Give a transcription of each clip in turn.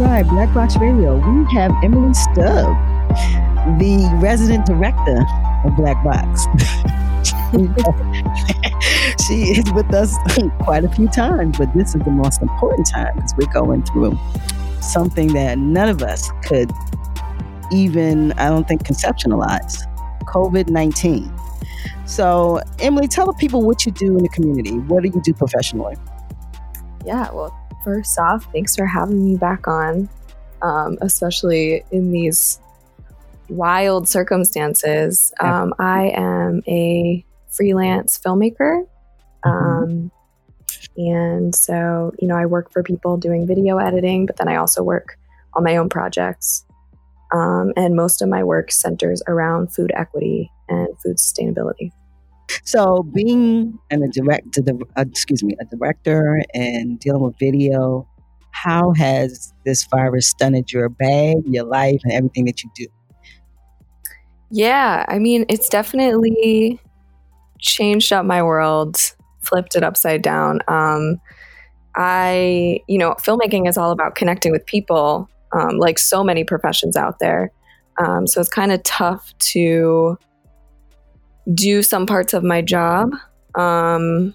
right, Blak Boxx Radio. We have Emily Stubb, the resident director of Blak Boxx. she is with us quite a few times, but this is the most important time because we're going through something that none of us could even, I don't think, conceptualize COVID 19. So, Emily, tell the people what you do in the community. What do you do professionally? Yeah, well, first off, thanks for having me back on, um, especially in these wild circumstances. Um, I am a freelance filmmaker. Mm-hmm. Um, and so, you know, I work for people doing video editing, but then I also work on my own projects. Um, and most of my work centers around food equity and food sustainability. So, being an, a director, uh, excuse me, a director and dealing with video, how has this virus stunted your bag, your life, and everything that you do? Yeah, I mean, it's definitely changed up my world, flipped it upside down. Um, I, you know, filmmaking is all about connecting with people, um, like so many professions out there. Um, so it's kind of tough to do some parts of my job. Um,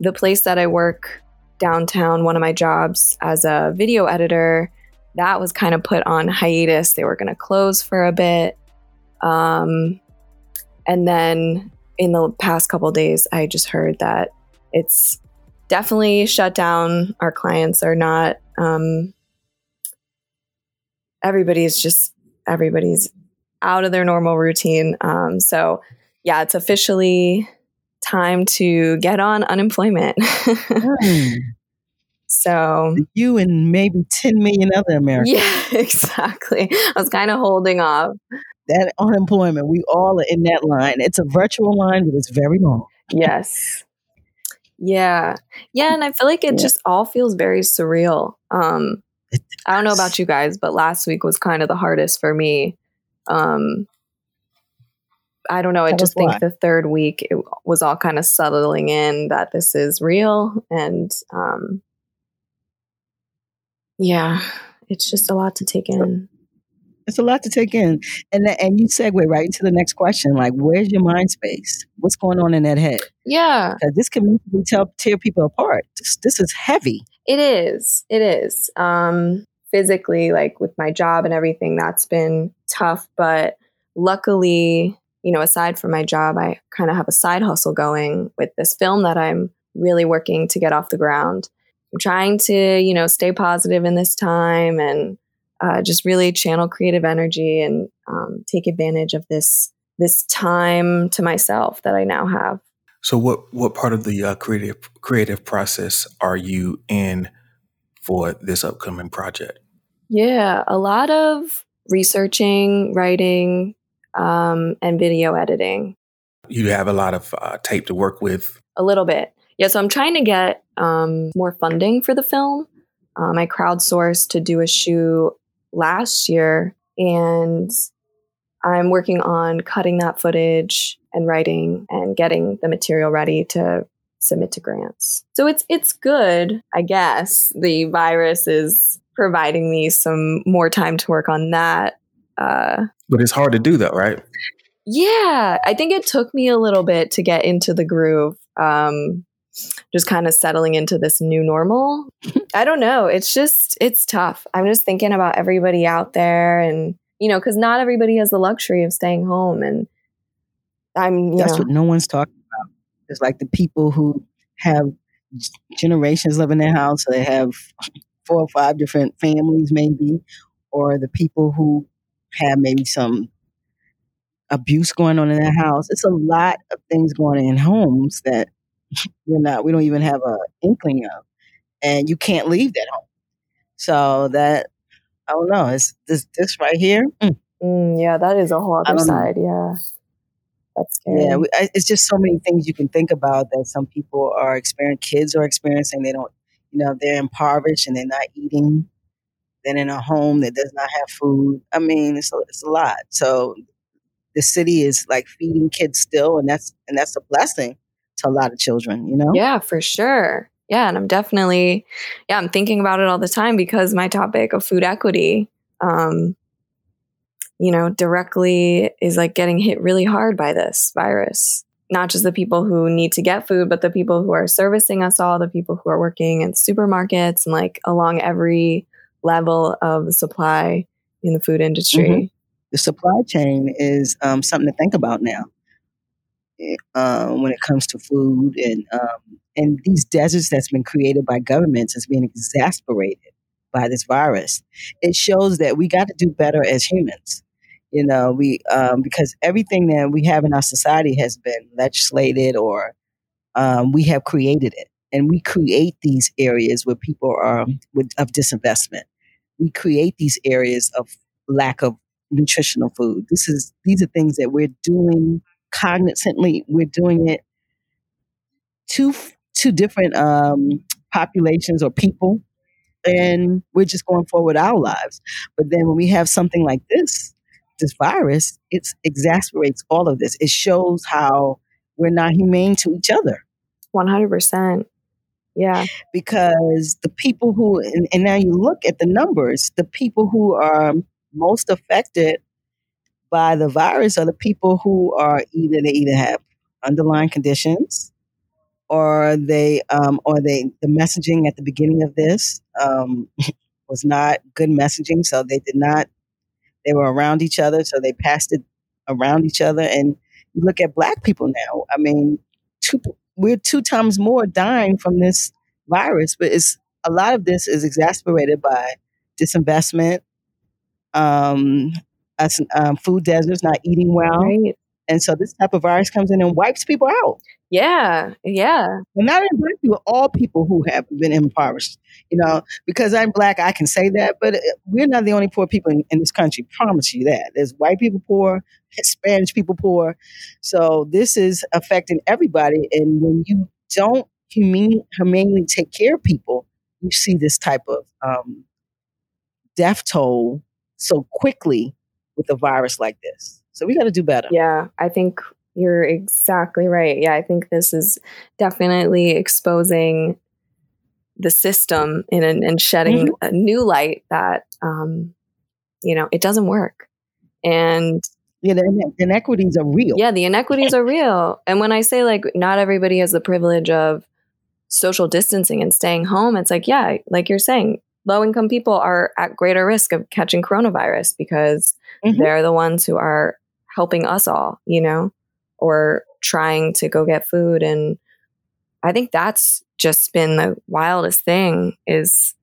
the place that I work downtown, one of my jobs as a video editor, that was kind of put on hiatus. They were going to close for a bit. Um, and then in the past couple days, I just heard that it's definitely shut down. Our clients are not. Um, everybody's just everybody's out of their normal routine. Um, so yeah, it's officially time to get on unemployment. mm. So you and maybe 10 million other Americans. Yeah, exactly. I was kind of holding off that unemployment, we all are in that line. It's a virtual line, but it's very long. Yes. Yeah. Yeah. And I feel like it yeah. just all feels very surreal. Um, I don't know about you guys, but last week was kind of the hardest for me. Um, I don't know. I just think why. the third week it was all kind of settling in that this is real. And um, yeah, it's just a lot to take in it's a lot to take in. And and you segue right into the next question, like where's your mind space? What's going on in that head? Yeah, because this can really tell, tear people apart. This, this is heavy. It is. It is. Um, physically, like with my job and everything, that's been tough. But luckily, you know, aside from my job, I kind of have a side hustle going with this film that I'm really working to get off the ground. I'm trying to, you know, stay positive in this time and uh, just really channel creative energy and um, take advantage of this this time to myself that I now have. So, what what part of the uh, creative creative process are you in for this upcoming project? Yeah, a lot of researching, writing, um, and video editing. You have a lot of uh, tape to work with. A little bit, yeah. So I'm trying to get um, more funding for the film. Um, I crowdsourced to do a shoot last year and I'm working on cutting that footage and writing and getting the material ready to submit to grants. So it's it's good, I guess. The virus is providing me some more time to work on that. Uh, but it's hard to do that, right? Yeah, I think it took me a little bit to get into the groove. Um, just kind of settling into this new normal. I don't know. It's just, it's tough. I'm just thinking about everybody out there and, you know, because not everybody has the luxury of staying home. And I'm, That's know, what no one's talking about. It's like the people who have generations living in their house, so they have four or five different families, maybe, or the people who have maybe some abuse going on in their house. It's a lot of things going on in homes that we're not we don't even have an inkling of and you can't leave that home so that i don't know it's this this right here mm. Mm, yeah that is a whole other side know. yeah that's scary. yeah it's just so many things you can think about that some people are experiencing kids are experiencing they don't you know they're impoverished and they're not eating then in a home that does not have food i mean it's a, it's a lot so the city is like feeding kids still and that's and that's a blessing to a lot of children, you know? Yeah, for sure. Yeah, and I'm definitely, yeah, I'm thinking about it all the time because my topic of food equity, um, you know, directly is like getting hit really hard by this virus. Not just the people who need to get food, but the people who are servicing us all, the people who are working in supermarkets and like along every level of the supply in the food industry. Mm-hmm. The supply chain is um, something to think about now uh, when it comes to food and um, and these deserts that's been created by governments is being exasperated by this virus. It shows that we got to do better as humans. You know, we um, because everything that we have in our society has been legislated or um, we have created it, and we create these areas where people are with, of disinvestment. We create these areas of lack of nutritional food. This is these are things that we're doing cognizantly. We're doing it to two different um, populations or people, and we're just going forward our lives. But then when we have something like this, this virus, it exasperates all of this. It shows how we're not humane to each other. One hundred percent. Yeah. Because the people who, and, and, now you look at the numbers, the people who are most affected by the virus are the people who are either, they either have underlying conditions or they um, or they the messaging at the beginning of this um, was not good messaging, so they did not. They were around each other, so they passed it around each other. And look at black people now. I mean, two, we're two times more dying from this virus, but it's a lot of this is exasperated by disinvestment, um, us, um, food deserts, not eating well, right. And so this type of virus comes in and wipes people out. Yeah, yeah. Well, not in black people, all people who have been impoverished. You know, because I'm black, I can say that, but uh, we're not the only poor people in, in this country. Promise you that. There's white people poor, Spanish people poor. So this is affecting everybody. And when you don't humane, humanely take care of people, you see this type of um, death toll so quickly with a virus like this. So we got to do better. Yeah, I think you're exactly right. Yeah, I think this is definitely exposing the system in an, and shedding mm-hmm. a new light that um, you know it doesn't work. And yeah, the inequities are real. Yeah, the inequities are real. And when I say like not everybody has the privilege of social distancing and staying home, it's like yeah, like you're saying, low income people are at greater risk of catching coronavirus because mm-hmm. they're the ones who are helping us all. You know or trying to go get food. And i think that's just been the wildest thing is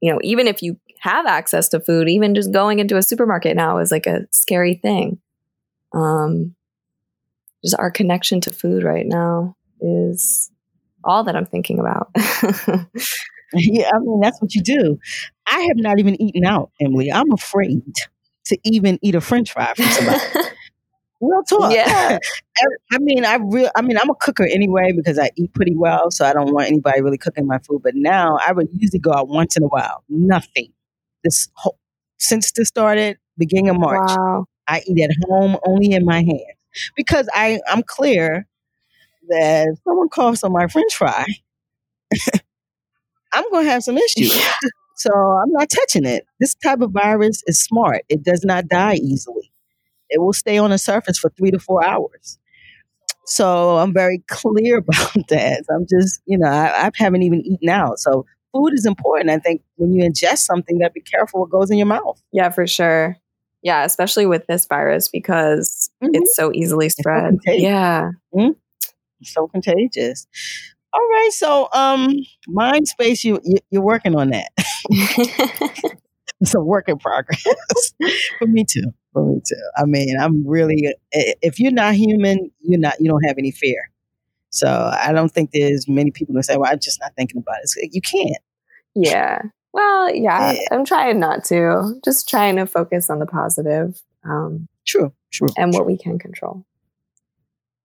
you know even if you have access to food even just going into a supermarket now is like a scary thing. Um just our connection to food right now is all that i'm thinking about. Yeah i mean that's what you do. I have not even eaten out emily. I'm afraid to even eat a french fry from somebody Real talk. Yeah. I mean, I real. I mean, I'm a cooker anyway because I eat pretty well, so I don't want anybody really cooking my food. But now I would usually go out once in a while. Nothing. This whole, since this started, beginning of March, wow. I eat at home only in my hand because I I'm clear that if someone coughs on my French fry, I'm going to have some issues. so I'm not touching it. This type of virus is smart. It does not die easily it will stay on the surface for three to four hours. So I'm very clear about that. I'm just, you know, I, I haven't even eaten out. So food is important. I think when you ingest something, to be careful what goes in your mouth. Yeah, for sure. Yeah, especially with this virus because mm-hmm. it's so easily spread. So yeah. Mm-hmm. So contagious. All right. So, um, mind space, you, you you're working on that. it's a work in progress for me too for me too. I mean, I'm really if you're not human, you're not you don't have any fear. So I don't think there's many people who say, "Well, I'm just not thinking about it." You can't. Yeah. Well, yeah, yeah. I'm trying not to. Just trying to focus on the positive. Um, true. True. And true. what we can control.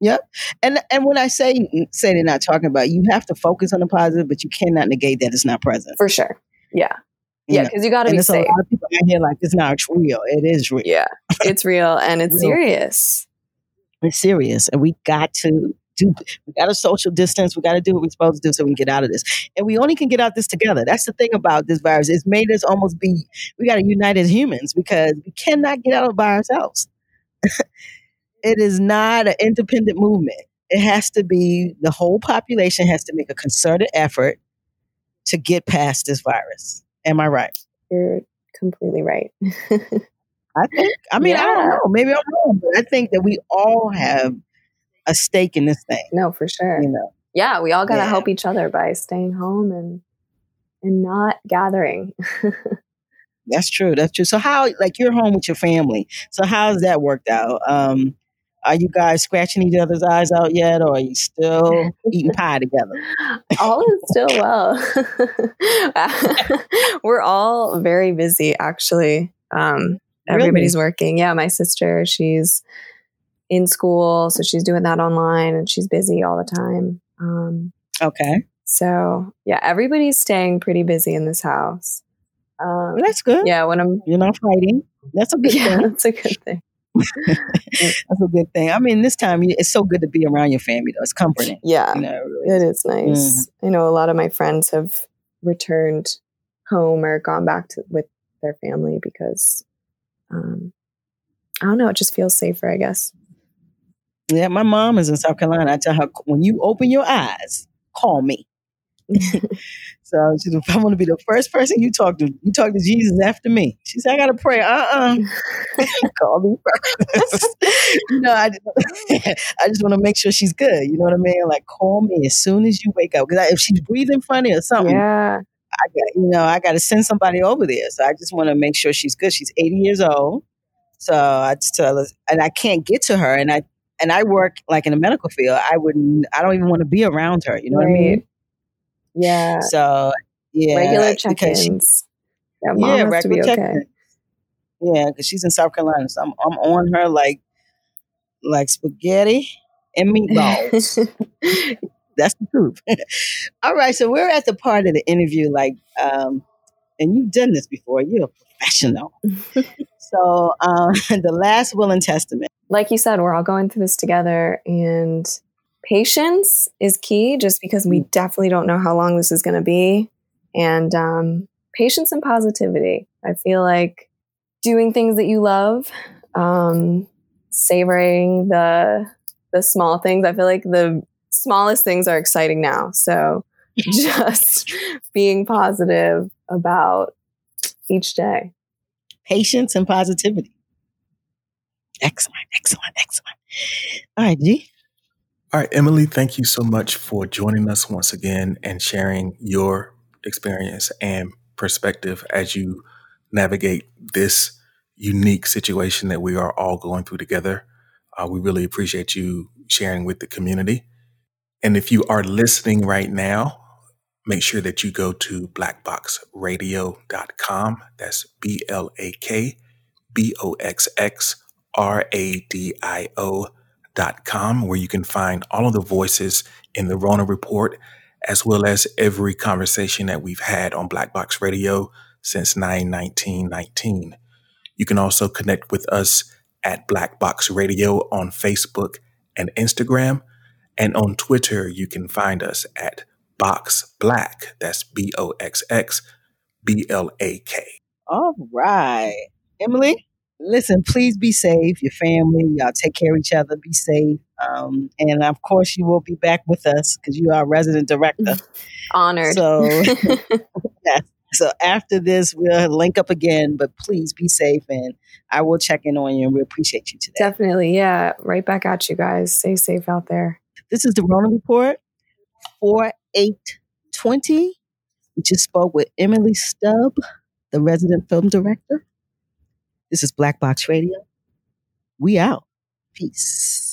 Yep. And and when I say say they're not talking about, you have to focus on the positive, but you cannot negate that it's not present. For sure. Yeah. Yeah, because you got to be safe. A lot of people out here like it's not real. It is real. Yeah, it's real and it's real. serious. It's serious, and we got to do. We got to social distance. We got to do what we're supposed to do so we can get out of this. And we only can get out of this together. That's the thing about this virus. It's made us almost be. We got to unite as humans because we cannot get out of by ourselves. it is not an independent movement. It has to be the whole population has to make a concerted effort to get past this virus. Am I right? You're completely right. I think. I mean, yeah. I don't know. Maybe I'm wrong, but I think that we all have a stake in this thing. No, for sure. You know. Yeah, we all got to yeah. help each other by staying home and and not gathering. That's true. That's true. So how like you're home with your family. So how's that worked out? Um are you guys scratching each other's eyes out yet, or are you still eating pie together? All is still well. We're all very busy, actually. Um, everybody's really? working. Yeah, my sister, she's in school, so she's doing that online, and she's busy all the time. Um, okay. So yeah, everybody's staying pretty busy in this house. Um, well, that's good. Yeah, when I'm you're not fighting. That's a good yeah, thing. That's a good thing. That's a good thing. I mean, this time it's so good to be around your family, though. It's comforting. Yeah, you know, it, really it is nice. Mm. I know a lot of my friends have returned home or gone back to with their family because, um, I don't know, it just feels safer, I guess. Yeah, my mom is in South Carolina. I tell her when you open your eyes, call me. So she said, I want to be the first person you talk to. You talk to Jesus after me. She said, I got to pray. Uh-uh. Call me first. you know, I just, I just want to make sure she's good. You know what I mean? Like, call me as soon as you wake up. Because if she's breathing funny or something, yeah. I got, you know, I got to send somebody over there. So I just want to make sure she's good. She's 80 years old. So I just tell her, and I can't get to her. And I, and I work like in the medical field. I wouldn't, I don't even want to be around her. You know right. what I mean? Yeah. So yeah, regular check-ins. yeah, yeah regular check-ins. Yeah, because she's in South Carolina, so I'm I'm on her like like spaghetti and meatballs. That's the truth. All right, so we're at the part of the interview, like, um, and you've done this before. You're a professional. so um, the last will and testament. Like you said, we're all going through this together, and patience is key just because we mm. definitely don't know how long this is going to be. And um, patience and positivity. I feel like doing things that you love, um, savoring the the small things. I feel like the smallest things are exciting now. So just being positive about each day. Patience and positivity. Excellent, excellent, excellent. All right, G. All right, Emily, thank you so much for joining us once again and sharing your experience and perspective as you navigate this unique situation that we are all going through together. Uh, we really appreciate you sharing with the community. And if you are listening right now, make sure that you go to blakboxxradio.com. That's B L A K B O X X R A D I O com, where you can find all of the voices in the Rona Report, as well as every conversation that we've had on Blak Boxx Radio since 91919. You can also connect with us at Blak Boxx Radio on Facebook and Instagram. And on Twitter, you can find us at Boxx Blak. That's B O X X B L A K. All right. Emily? Listen, please be safe, your family, y'all take care of each other, be safe. Um, and of course, you will be back with us because you are resident director. Honored. So, yeah. So after this, we'll link up again, but please be safe and I will check in on you and we appreciate you today. Definitely. Yeah. Right back at you guys. Stay safe out there. This is the Rona Report 4820. We just spoke with Emily Stubb, the resident film director. This is Blak Boxx Radio. We out. Peace.